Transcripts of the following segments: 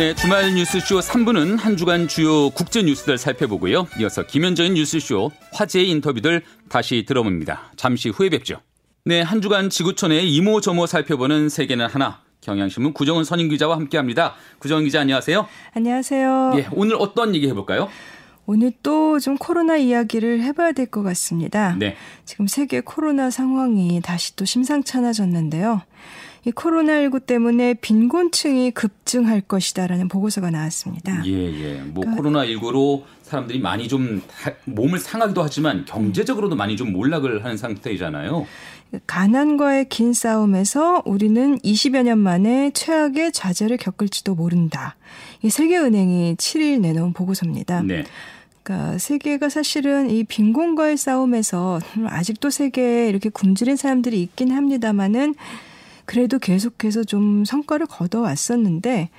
네, 주말 뉴스쇼 3부는 한 주간 주요 국제 뉴스들 살펴보고요. 이어서 김현정의 뉴스쇼 화제의 인터뷰들 다시 들어봅니다. 잠시 후에 뵙죠. 네, 한 주간 지구촌의 이모저모 살펴보는 세계는 하나. 경향신문 구정은 선임 기자와 함께합니다. 구정은 기자 안녕하세요. 안녕하세요. 예, 오늘 어떤 얘기 해볼까요? 오늘 또 좀 코로나 이야기를 해봐야 될 것 같습니다. 네. 지금 세계 코로나 상황이 다시 또 심상찮아졌는데요. 이 코로나19 때문에 빈곤층이 급증할 것이다라는 보고서가 나왔습니다. 예, 예. 뭐 그러니까, 코로나19로 사람들이 많이 좀 몸을 상하기도 하지만 경제적으로도 많이 좀 몰락을 하는 상태이잖아요. 가난과의 긴 싸움에서 우리는 20여 년 만에 최악의 좌절을 겪을지도 모른다. 이 세계은행이 7일 내놓은 보고서입니다. 네. 그러니까 세계가 사실은 이 빈곤과의 싸움에서 아직도 세계에 이렇게 굶주린 사람들이 있긴 합니다만은 그래도 계속해서 좀 성과를 거둬왔었는데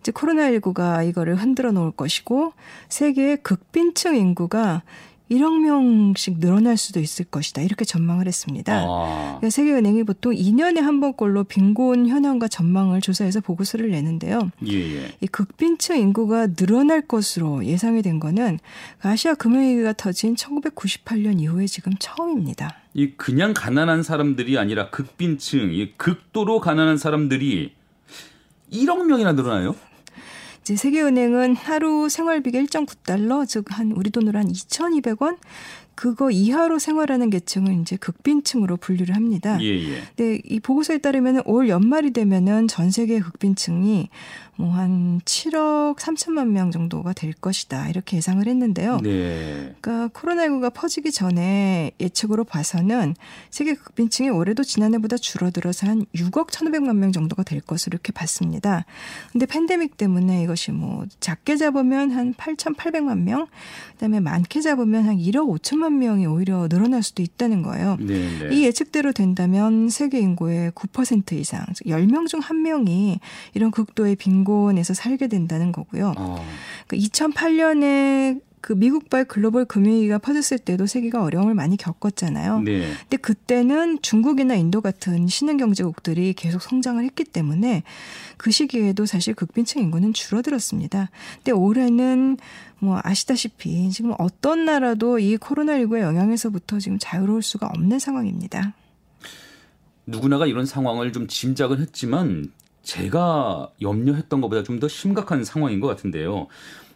이제 코로나19가 이거를 흔들어 놓을 것이고 세계의 극빈층 인구가 1억 명씩 늘어날 수도 있을 것이다. 이렇게 전망을 했습니다. 아. 그러니까 세계은행이 보통 2년에 한 번꼴로 빈곤 현황과 전망을 조사해서 보고서를 내는데요. 예, 예. 이 극빈층 인구가 늘어날 것으로 예상이 된 거는 아시아 금융위기가 터진 1998년 이후에 지금 처음입니다. 이 그냥 가난한 사람들이 아니라 극빈층, 이 극도로 가난한 사람들이 1억 명이나 늘어나요? 이제 세계은행은 하루 생활비가 1.9달러, 즉 한 우리 돈으로 한 2,200원 그거 이하로 생활하는 계층을 이제 극빈층으로 분류를 합니다. 예, 예. 근데 이 보고서에 따르면 올 연말이 되면은 전 세계 극빈층이 뭐 한 7억 3천만 명 정도가 될 것이다. 이렇게 예상을 했는데요. 네. 그러니까 코로나19가 퍼지기 전에 예측으로 봐서는 세계 극빈층이 올해도 지난해보다 줄어들어서 한 6억 1,500만 명 정도가 될 것으로 이렇게 봤습니다. 근데 팬데믹 때문에 이것이 뭐 작게 잡으면 한 8,800만 명, 그다음에 많게 잡으면 한 1억 5천만 명이 오히려 늘어날 수도 있다는 거예요. 네, 네. 이 예측대로 된다면 세계 인구의 9% 이상, 즉 10명 중 1명이 이런 극도의 빈곤 공곤에서 살게 된다는 거고요. 어. 그러니까 2008년에 그 미국발 글로벌 금융위기가 퍼졌을 때도 세계가 어려움을 많이 겪었잖아요. 네. 근데 그때는 중국이나 인도 같은 신흥 경제국들이 계속 성장을 했기 때문에 그 시기에도 사실 극빈층 인구는 줄어들었습니다. 근데 올해는 뭐 아시다시피 지금 어떤 나라도 이 코로나19의 영향에서부터 지금 자유로울 수가 없는 상황입니다. 누구나가 이런 상황을 좀 짐작은 했지만 제가 염려했던 것보다 좀 더 심각한 상황인 것 같은데요.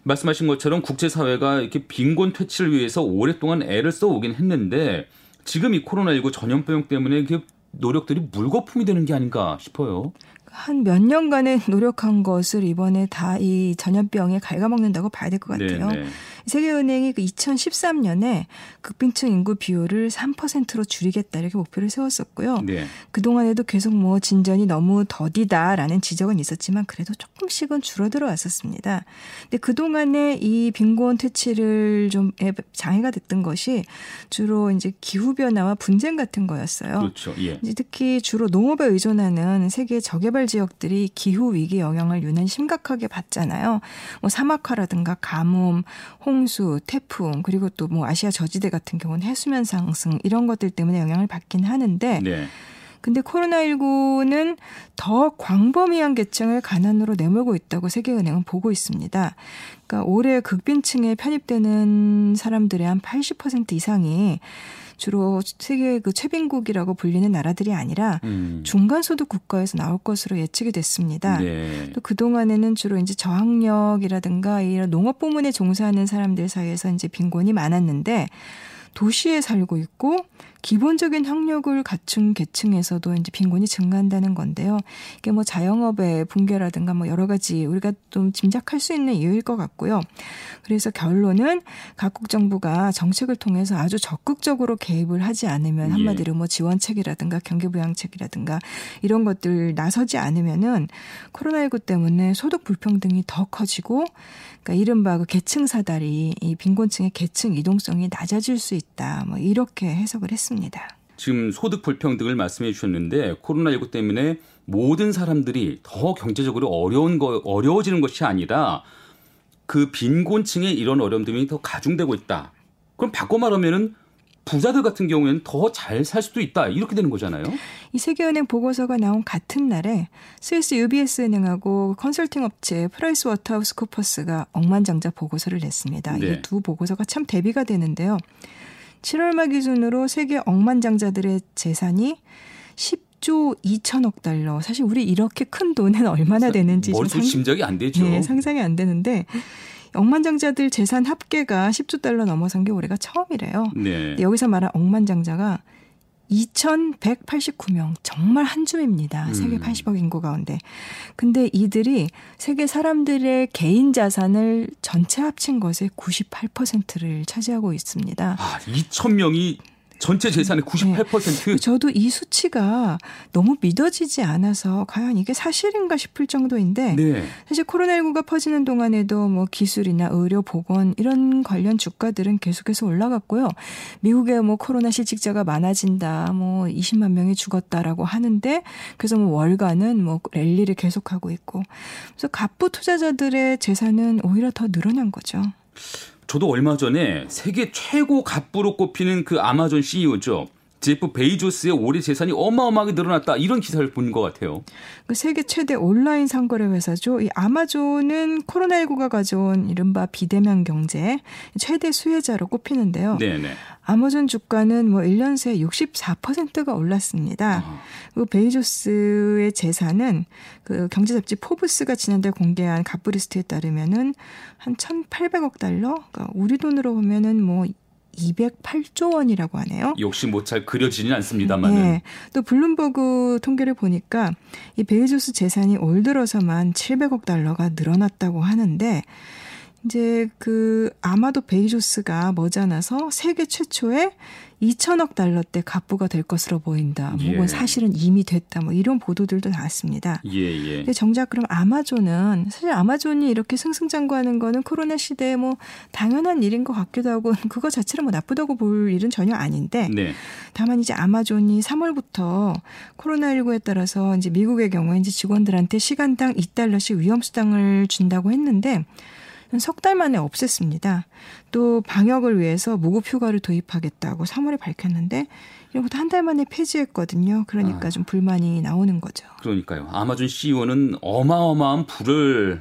말씀하신 것처럼 국제사회가 이렇게 빈곤 퇴치를 위해서 오랫동안 애를 써오긴 했는데 지금 이 코로나19 전염병 때문에 이게 노력들이 물거품이 되는 게 아닌가 싶어요. 한 몇 년간의 노력한 것을 이번에 다 이 전염병에 갉아먹는다고 봐야 될 것 같아요. 네네. 세계은행이 그 2013년에 극빈층 인구 비율을 3%로 줄이겠다 이렇게 목표를 세웠었고요. 네. 그동안에도 계속 뭐 진전이 너무 더디다라는 지적은 있었지만 그래도 조금씩은 줄어들어 왔었습니다. 근데 그동안에 이 빈곤 퇴치를 좀 장애가 됐던 것이 주로 이제 기후 변화와 분쟁 같은 거였어요. 그렇죠. 예. 이제 특히 주로 농업에 의존하는 세계 저개발 지역들이 기후 위기 영향을 유난히 심각하게 받잖아요. 뭐 사막화라든가 가뭄, 홍 홍수, 태풍 그리고 또 뭐 아시아 저지대 같은 경우는 해수면 상승 이런 것들 때문에 영향을 받긴 하는데 네. 근데 코로나19는 더 광범위한 계층을 가난으로 내몰고 있다고 세계은행은 보고 있습니다. 그러니까 올해 극빈층에 편입되는 사람들의 한 80% 이상이 주로 세계 그 최빈국이라고 불리는 나라들이 아니라 음. 중간 소득 국가에서 나올 것으로 예측이 됐습니다. 네. 또 그 동안에는 주로 이제 저학력이라든가 이런 농업 부문에 종사하는 사람들 사이에서 이제 빈곤이 많았는데 도시에 살고 있고 기본적인 학력을 갖춘 계층에서도 이제 빈곤이 증가한다는 건데요. 이게 뭐 자영업의 붕괴라든가 뭐 여러 가지 우리가 좀 짐작할 수 있는 이유일 것 같고요. 그래서 결론은 각국 정부가 정책을 통해서 아주 적극적으로 개입을 하지 않으면 예. 한마디로 뭐 지원책이라든가 경기부양책이라든가 이런 것들 나서지 않으면은 코로나19 때문에 소득 불평등이 더 커지고 그러니까 이른바 그 계층 사다리 이 빈곤층의 계층 이동성이 낮아질 수 있다. 뭐 이렇게 해석을 했습니다. 지금 소득 불평 등을 말씀해 주셨는데 코로나19 때문에 모든 사람들이 더 경제적으로 어려운 거 어려워지는 것이 아니라 그 빈곤층의 이런 어려움들이 더 가중되고 있다. 그럼 바꿔 말하면은 부자들 같은 경우에는 더 잘 살 수도 있다. 이렇게 되는 거잖아요. 이 세계은행 보고서가 나온 같은 날에 스위스 UBS 은행하고 컨설팅 업체 프라이스 워터하우스 코퍼스가 억만장자 보고서를 냈습니다. 네. 이 두 보고서가 참 대비가 되는데요. 7월 말 기준으로 세계 억만장자들의 재산이 10조 2천억 달러. 사실 우리 이렇게 큰 돈은 얼마나 되는지 좀 짐작이 안 되죠. 네, 상상이 안 되는데 억만장자들 재산 합계가 10조 달러 넘어선 게 올해가 처음이래요. 네. 여기서 말한 억만장자가 2,189명. 정말 한 줌입니다. 음. 세계 80억 인구 가운데. 근데 이들이 세계 사람들의 개인 자산을 전체 합친 것의 98%를 차지하고 있습니다. 아, 2,000명이 전체 재산의 98%. 네. 저도 이 수치가 너무 믿어지지 않아서 과연 이게 사실인가 싶을 정도인데 네. 사실 코로나19가 퍼지는 동안에도 뭐 기술이나 의료, 보건 이런 관련 주가들은 계속해서 올라갔고요. 미국에 뭐 코로나 실직자가 많아진다, 뭐 20만 명이 죽었다라고 하는데 그래서 뭐 월가는 뭐 랠리를 계속하고 있고 그래서 갑부 투자자들의 재산은 오히려 더 늘어난 거죠. 저도 얼마 전에 세계 최고 갑부로 꼽히는 그 아마존 CEO죠. 제프 베이조스의 올해 재산이 어마어마하게 늘어났다 이런 기사를 본 것 같아요. 그 세계 최대 온라인 상거래 회사죠. 이 아마존은 코로나19가 가져온 이른바 비대면 경제 최대 수혜자로 꼽히는데요. 네네. 아마존 주가는 뭐 1년 새 64%가 올랐습니다. 아. 그리고 베이조스의 재산은 그 경제 잡지 포브스가 지난달 공개한 갑부 리스트에 따르면은 한 1,800억 달러, 그러니까 우리 돈으로 보면은 뭐 208조 원이라고 하네요. 역시 뭐 잘 그려지는 않습니다만. 네. 또 블룸버그 통계를 보니까 이 베이조스 재산이 올 들어서만 700억 달러가 늘어났다고 하는데 이제 그 아마도 베이조스가 머지않아서 세계 최초의 2천억 달러대 갑부가 될 것으로 보인다. 예. 혹은 사실은 이미 됐다. 뭐 이런 보도들도 나왔습니다. 예, 예. 근데 정작 그럼 아마존은 사실 아마존이 이렇게 승승장구하는 거는 코로나 시대에 뭐 당연한 일인 것 같기도 하고 그거 자체를 뭐 나쁘다고 볼 일은 전혀 아닌데 네. 다만 이제 아마존이 3월부터 코로나19에 따라서 이제 미국의 경우에 이제 직원들한테 시간당 2달러씩 위험 수당을 준다고 했는데 석 달 만에 없앴습니다. 또 방역을 위해서 무급 휴가를 도입하겠다고 3월에 밝혔는데 이런 것도 한 달 만에 폐지했거든요. 그러니까 아. 좀 불만이 나오는 거죠. 그러니까요. 아마존 CEO는 어마어마한 부를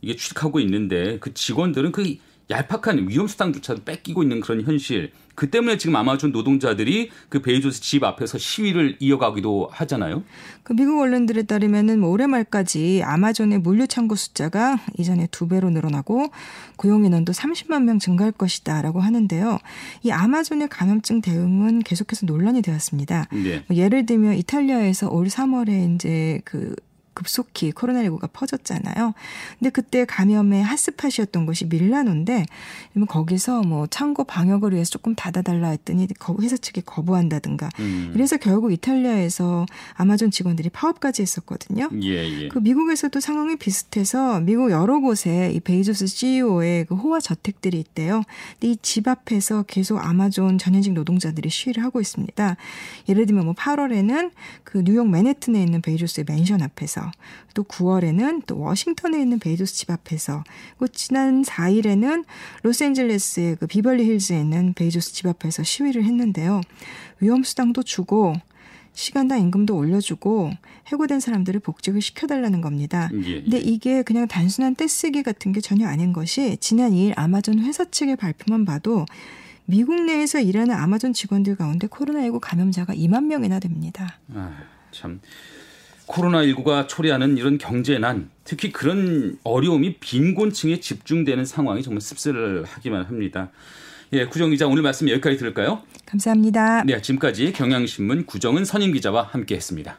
이게 취직하고 있는데 그 직원들은 그 얄팍한 위험수당조차도 뺏기고 있는 그런 현실. 그 때문에 지금 아마존 노동자들이 그 베이조스 집 앞에서 시위를 이어가기도 하잖아요. 그 미국 언론들에 따르면은 뭐 올해 말까지 아마존의 물류 창고 숫자가 이전에 두 배로 늘어나고 고용 인원도 30만 명 증가할 것이다라고 하는데요. 이 아마존의 감염증 대응은 계속해서 논란이 되었습니다. 네. 뭐 예를 들면 이탈리아에서 올 3월에 이제 그 급속히 코로나19가 퍼졌잖아요. 근데 그때 감염의 핫스팟이었던 곳이 밀라노인데 거기서 뭐 창고 방역을 위해서 조금 닫아달라 했더니 회사 측이 거부한다든가 음. 이래서 결국 이탈리아에서 아마존 직원들이 파업까지 했었거든요. 예, 예. 그 미국에서도 상황이 비슷해서 미국 여러 곳에 이 베이조스 CEO의 그 호화 저택들이 있대요. 근데 이 집 앞에서 계속 아마존 전현직 노동자들이 시위를 하고 있습니다. 예를 들면 뭐 8월에는 그 뉴욕 맨해튼에 있는 베이조스의 맨션 앞에서 앞에서 또 9월에는 또 워싱턴에 있는 베이조스 집 앞에서 그 지난 4일에는 로스앤젤레스의 그 비벌리 힐즈에 있는 베이조스 집 앞에서 시위를 했는데요. 위험 수당도 주고 시간당 임금도 올려주고 해고된 사람들을 복직을 시켜달라는 겁니다. 예, 예. 근데 이게 그냥 단순한 떼쓰기 같은 게 전혀 아닌 것이 지난 2일 아마존 회사 측의 발표만 봐도 미국 내에서 일하는 아마존 직원들 가운데 코로나19 감염자가 2만 명이나 됩니다. 아, 참 코로나19가 초래하는 이런 경제난, 특히 그런 어려움이 빈곤층에 집중되는 상황이 정말 씁쓸하기만 합니다. 예, 구정 기자 오늘 말씀 여기까지 들을까요? 감사합니다. 네, 지금까지 경향신문 구정은 선임 기자와 함께했습니다.